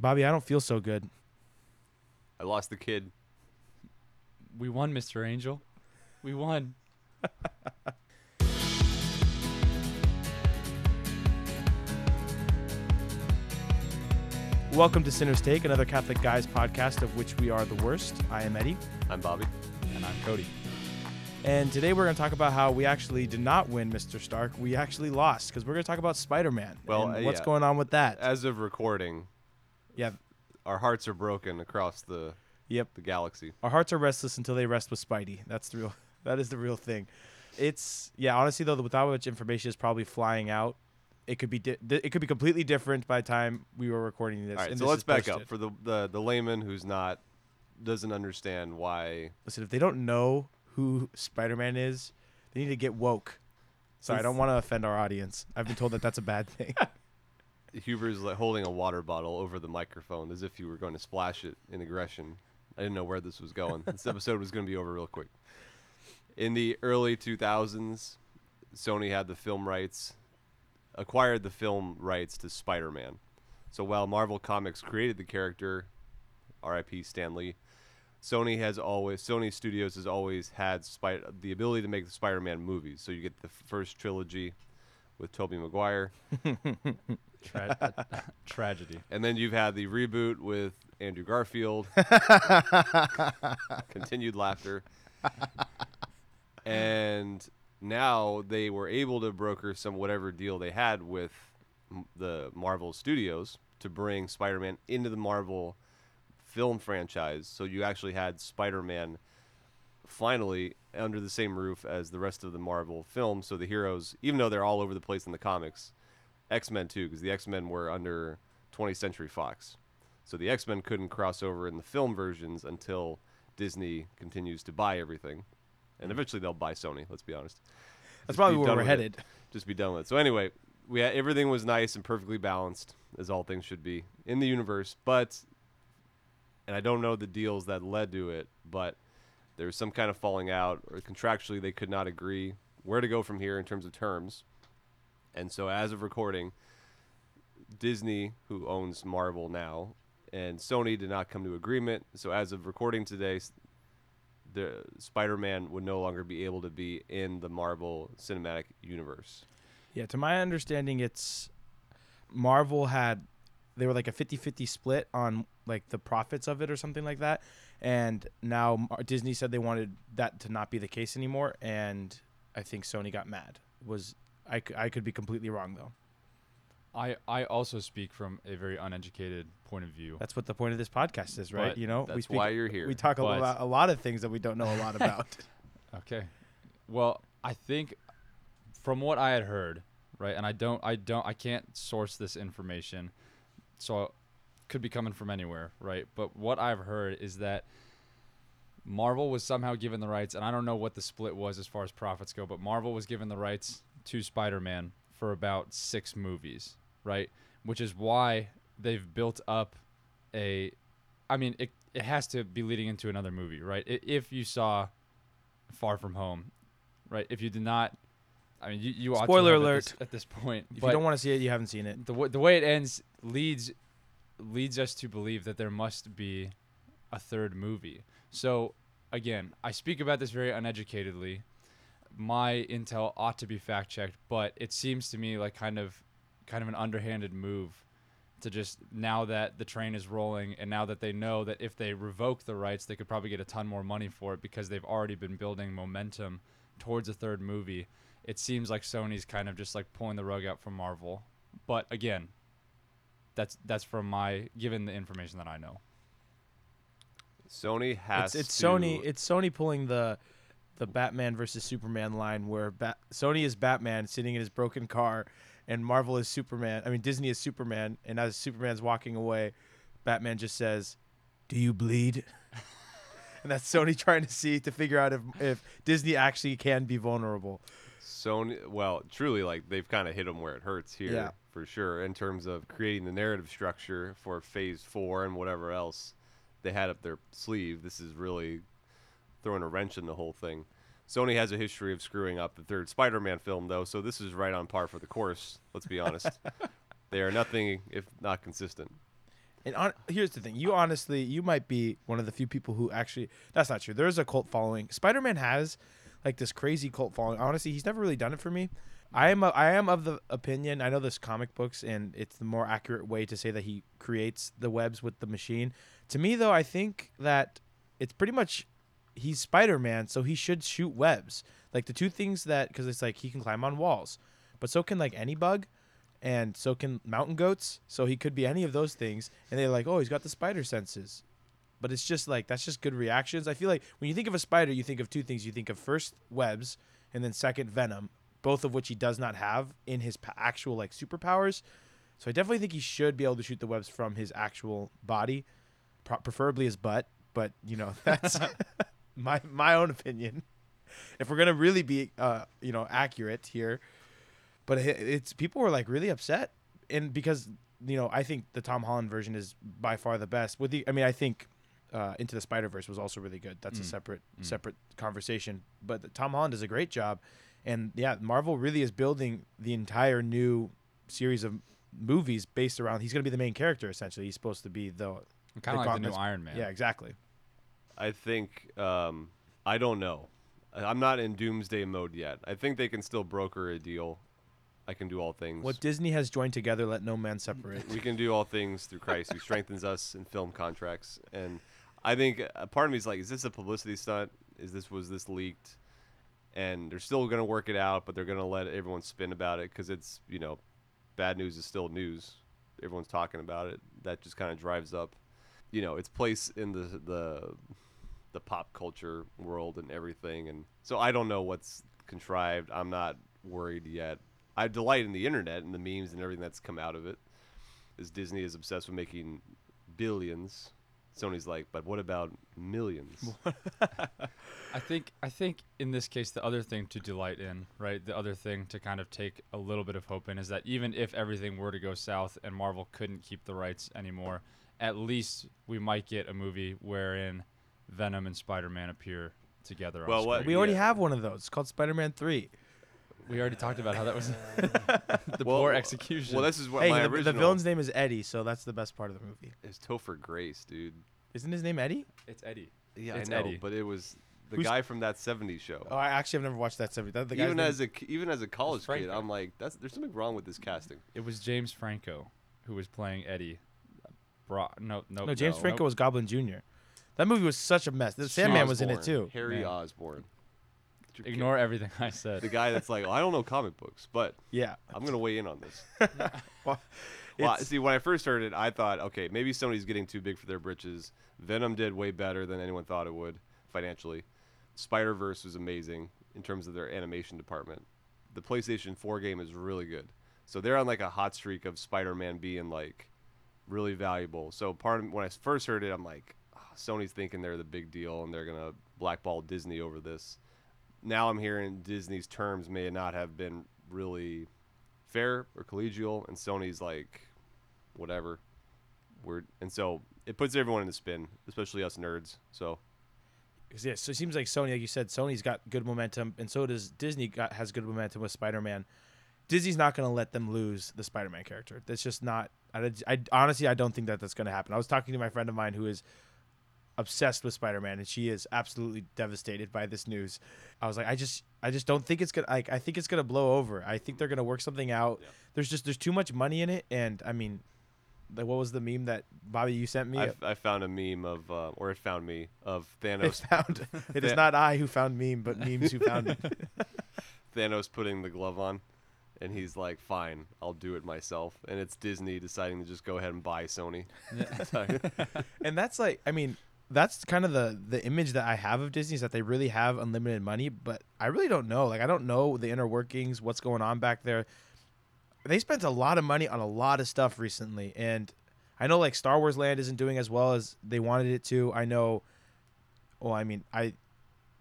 Bobby, I don't feel so good. I lost the kid. We won, Mr. Angel. We won. Welcome to Sinner's Take, another Catholic Guys podcast of which we are the worst. I am Eddie. I'm Bobby. And I'm Cody. And today we're going to talk about how we actually did not win Mr. Stark. We actually lost because we're going to talk about Spider Man. Well, and uh, what's yeah. going on with that? As of recording, yeah. our hearts are broken across the Yep. the galaxy. Our hearts are restless until they rest with Spidey. That's the real. That is the real thing. It's yeah. Honestly, though, without much information is probably flying out. It could be di- it could be completely different by the time we were recording this. All right, and so this let's back up for the, the the layman who's not doesn't understand why. Listen, if they don't know who Spider Man is, they need to get woke. Sorry, I don't want to offend our audience. I've been told that that's a bad thing. Huber's like holding a water bottle over the microphone as if you were going to splash it in aggression. I didn't know where this was going. this episode was going to be over real quick. In the early 2000s, Sony had the film rights, acquired the film rights to Spider-Man. So while Marvel Comics created the character, R.I.P. Stan Lee, Sony has always Sony Studios has always had Spy- the ability to make the Spider-Man movies. So you get the first trilogy with Tobey Maguire. Tra- tragedy. And then you've had the reboot with Andrew Garfield. Continued laughter. and now they were able to broker some whatever deal they had with m- the Marvel Studios to bring Spider-Man into the Marvel film franchise. So you actually had Spider-Man finally under the same roof as the rest of the Marvel films. So the heroes, even though they're all over the place in the comics, X Men too, because the X Men were under 20th Century Fox. So the X Men couldn't cross over in the film versions until Disney continues to buy everything. And mm-hmm. eventually they'll buy Sony, let's be honest. That's Just probably where we're with it. headed. Just be done with it. So anyway, we had, everything was nice and perfectly balanced, as all things should be in the universe. But, and I don't know the deals that led to it, but there was some kind of falling out, or contractually they could not agree where to go from here in terms of terms. And so, as of recording, Disney, who owns Marvel now, and Sony did not come to agreement. So, as of recording today, the Spider-Man would no longer be able to be in the Marvel Cinematic Universe. Yeah, to my understanding, it's Marvel had they were like a 50-50 split on like the profits of it or something like that, and now Disney said they wanted that to not be the case anymore, and I think Sony got mad. Was I, I could be completely wrong though. I, I also speak from a very uneducated point of view. That's what the point of this podcast is, right? But you know, we That's speak, why you're here. we talk But- about a lot of things that we don't know a lot about. Okay. Well, I think from what I had heard, right, and I don't, I don't, I can't source this information, so it could be coming from anywhere, right? But what I've heard is that Marvel was somehow given the rights, and I don't know what the split was as far as profits go, but Marvel was given the rights to Spider-Man for about six movies, right? Which is why they've built up a, I mean, it it has to be leading into another movie, right? If you saw Far From Home, right? If you did not, I mean, you, you ought to Spoiler at alert. this, at this point. if you don't want to see it, you haven't seen it. the w- the way it ends leads leads us to believe that there must be a third movie. So again, I speak about this very uneducatedly. My intel ought to be fact checked, but it seems to me like kind of kind of an underhanded move to just now that the train is rolling and now that they know that if they revoke the rights they could probably get a ton more money for it because they've already been building momentum towards a third movie. It seems like Sony's kind of just like pulling the rug out from Marvel. But again, that's that's from my given the information that I know. Sony has It's, it's to- Sony. It's Sony pulling the the Batman versus Superman line where Bat- Sony is Batman sitting in his broken car, and Marvel is Superman. I mean Disney is Superman, and as Superman's walking away, Batman just says, "Do you bleed?" and that's Sony trying to see to figure out if if Disney actually can be vulnerable. Sony, well, truly, like they've kind of hit them where it hurts here, Yeah. for sure, in terms of creating the narrative structure for Phase Four and whatever else they had up their sleeve. This is really throwing a wrench in the whole thing. Sony has a history of screwing up the third Spider-Man film, though, so this is right on par for the course. Let's be honest; they are nothing if not consistent. And on, here's the thing: you honestly, you might be one of the few people who actually. That's not true. There is a cult following. Spider-Man has like this crazy cult following. Honestly, he's never really done it for me. I am a, I am of the opinion. I know there's comic books, and it's the more accurate way to say that he creates the webs with the machine. To me, though, I think that it's pretty much he's Spider-Man, so he should shoot webs. Like the two things that because it's like he can climb on walls, but so can like any bug, and so can mountain goats. So he could be any of those things. And they're like, oh, he's got the spider senses. But it's just like that's just good reactions. I feel like when you think of a spider, you think of two things. You think of first webs, and then second venom, both of which he does not have in his actual like superpowers. So I definitely think he should be able to shoot the webs from his actual body, preferably his butt. But you know that's my my own opinion. If we're gonna really be uh you know accurate here, but it's people were like really upset, and because you know I think the Tom Holland version is by far the best. With the I mean I think uh, Into the Spider Verse was also really good. That's a Mm. separate Mm. separate conversation. But Tom Holland does a great job, and yeah, Marvel really is building the entire new series of movies based around. He's gonna be the main character essentially. He's supposed to be the Kind of like the new Iron Man. yeah exactly. I think um, I don't know. I'm not in doomsday mode yet. I think they can still broker a deal. I can do all things. What Disney has joined together, let no man separate. we can do all things through Christ who strengthens us in film contracts. And I think a part of me is like, is this a publicity stunt? Is this was this leaked? And they're still gonna work it out, but they're gonna let everyone spin about it because it's you know, bad news is still news. Everyone's talking about it. That just kind of drives up, you know, its place in the the the pop culture world and everything. And so I don't know what's contrived. I'm not worried yet. I delight in the internet and the memes and everything that's come out of it. As Disney is obsessed with making billions, Sony's like, but what about millions? I think I think in this case the other thing to delight in, right? The other thing to kind of take a little bit of hope in is that even if everything were to go south and Marvel couldn't keep the rights anymore, at least we might get a movie wherein Venom and Spider-Man appear together. on Well, what- we already Yeah. have one of those. It's called Spider-Man Three. we already talked about how that was the Well, poor execution. Well, this is what Hey, my the, original the villain's name is Eddie, so that's the best part of the movie. It's Topher Grace, dude. Isn't his name Eddie? it's Eddie. Yeah, It's I know, Eddie. but it was the Who's- guy from that '70s show. Oh, I actually have never watched that. '70s. That, the guy's even name- as a even as a college kid, I'm like, that's there's something wrong with this casting. It was James Franco who was playing Eddie. Bra- no, no, no, James no, Franco nope. was Goblin Jr. That movie was such a mess. The Sandman was in it Osborn, too. Harry Man. Osborn. Ignore everything I said. the guy that's like, oh, I don't know comic books, but Yeah. I'm gonna weigh in on this. Well, Well, it's- see, when I first heard it, I thought, okay, maybe Sony's getting too big for their britches. Venom did way better than anyone thought it would financially. Spider Verse was amazing in terms of their animation department. The PlayStation 4 game is really good. So they're on like a hot streak of Spider Man being like really valuable. So part of when I first heard it, I'm like, "Ah, Sony's thinking they're the big deal and they're gonna blackball Disney over this. Now I'm hearing Disney's terms may not have been really fair or collegial, and Sony's like, whatever. We're and so it puts everyone in the spin, especially us nerds. So yeah, so it seems like Sony, like you said, Sony's got good momentum, and so does Disney. Got has good momentum with Spider-Man. Disney's not going to let them lose the Spider-Man character. That's just not. I, I honestly, I don't think that that's going to happen. I was talking to my friend of mine who is obsessed with Spider-Man, and she is absolutely devastated by this news. I was like, I just, I just don't think it's gonna. Like, I think it's gonna blow over. I think they're gonna work something out. Yeah. There's just, there's too much money in it, and I mean, like, what was the meme that Bobby you sent me? I, I found a meme of, uh, or it found me of It Thanos. found. It is not I who found meme, but memes who found it. Thanos putting the glove on, and he's like, "Fine, I'll do it myself." And it's Disney deciding to just go ahead and buy Sony. and that's like, I mean, that's kind of the the image that I have of Disney is that they really have unlimited money, but I really don't know. Like, I don't know the inner workings, what's going on back there. They spent a lot of money on a lot of stuff recently, and I know like Star Wars Land isn't doing as well as they wanted it to. I know. Well, I mean, I.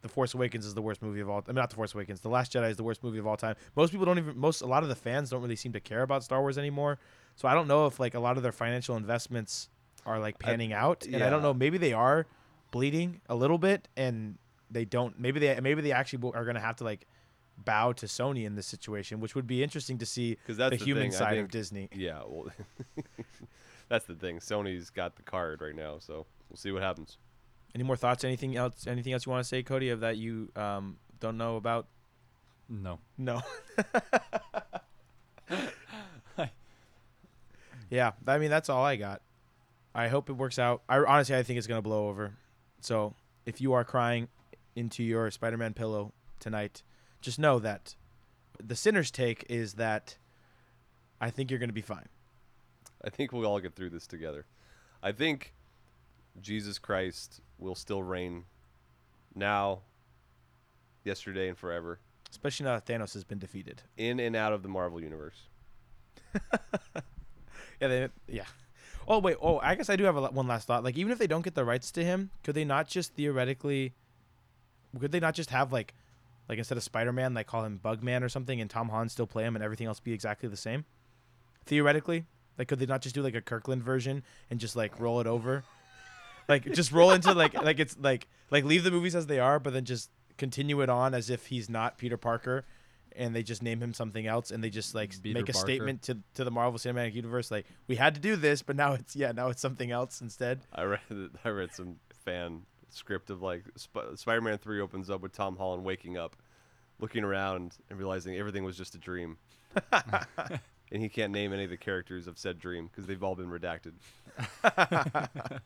The Force Awakens is the worst movie of all. I mean, not The Force Awakens. The Last Jedi is the worst movie of all time. Most people don't even. Most a lot of the fans don't really seem to care about Star Wars anymore. So I don't know if like a lot of their financial investments are like panning out, and I don't know. Maybe they are bleeding a little bit, and they don't. Maybe they maybe they actually are going to have to like bow to Sony in this situation, which would be interesting to see because that's the, the human thing, I side of Disney. yeah, well, That's the thing. Sony's got the card right now, so we'll see what happens. Any more thoughts? Anything else? Anything else you want to say, Cody, of that you um, don't know about? No. No. yeah, I mean that's all I got. I hope it works out. I honestly I think it's gonna blow over. So if you are crying into your Spider-Man pillow tonight, just know that the sinner's take is that I think you're gonna be fine. I think we'll all get through this together. I think Jesus Christ will still reign now, yesterday, and forever, Especially now that Thanos has been defeated. in and out of the Marvel universe. Yeah, they, yeah. Oh wait. Oh, I guess I do have a, one last thought. Like, even if they don't get the rights to him, could they not just theoretically? Could they not just have like, like instead of Spider Man, like call him Bugman or something, and Tom Holland still play him, and everything else be exactly the same? Theoretically, like, could they not just do like a Kirkland version and just like roll it over? Like, just roll into like like it's like like leave the movies as they are, but then just continue it on as if he's not Peter Parker. And they just name him something else, and they just like Peter make a Parker. statement to to the Marvel Cinematic Universe, like we had to do this, but now it's yeah, now it's something else instead. I read I read some fan script of like Sp- Spider-Man 3 opens up with Tom Holland waking up, looking around and realizing everything was just a dream. and he can't name any of the characters of said dream because they've all been redacted.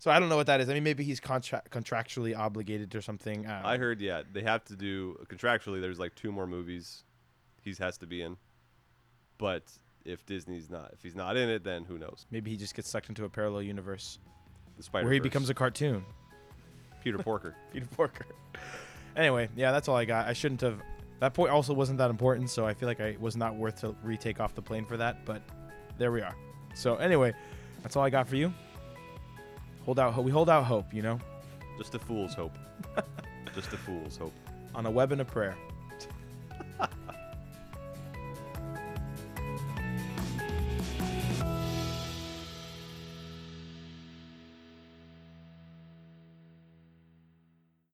So I don't know what that is. I mean, maybe he's contra- contractually obligated or something. Uh, I heard yeah, they have to do contractually there's like two more movies he has to be in. But if Disney's not if he's not in it then who knows. maybe he just gets sucked into a parallel universe The Spider where he becomes a cartoon. Peter Porker. Peter Porker. anyway, yeah, that's all I got. I shouldn't have. That point also wasn't that important, so I feel like I was not worth to retake off the plane for that. But there we are. So anyway, that's all I got for you. Hold out. ho- We hold out hope, you know, Just a fool's hope. Just a fool's hope. on a web and a prayer.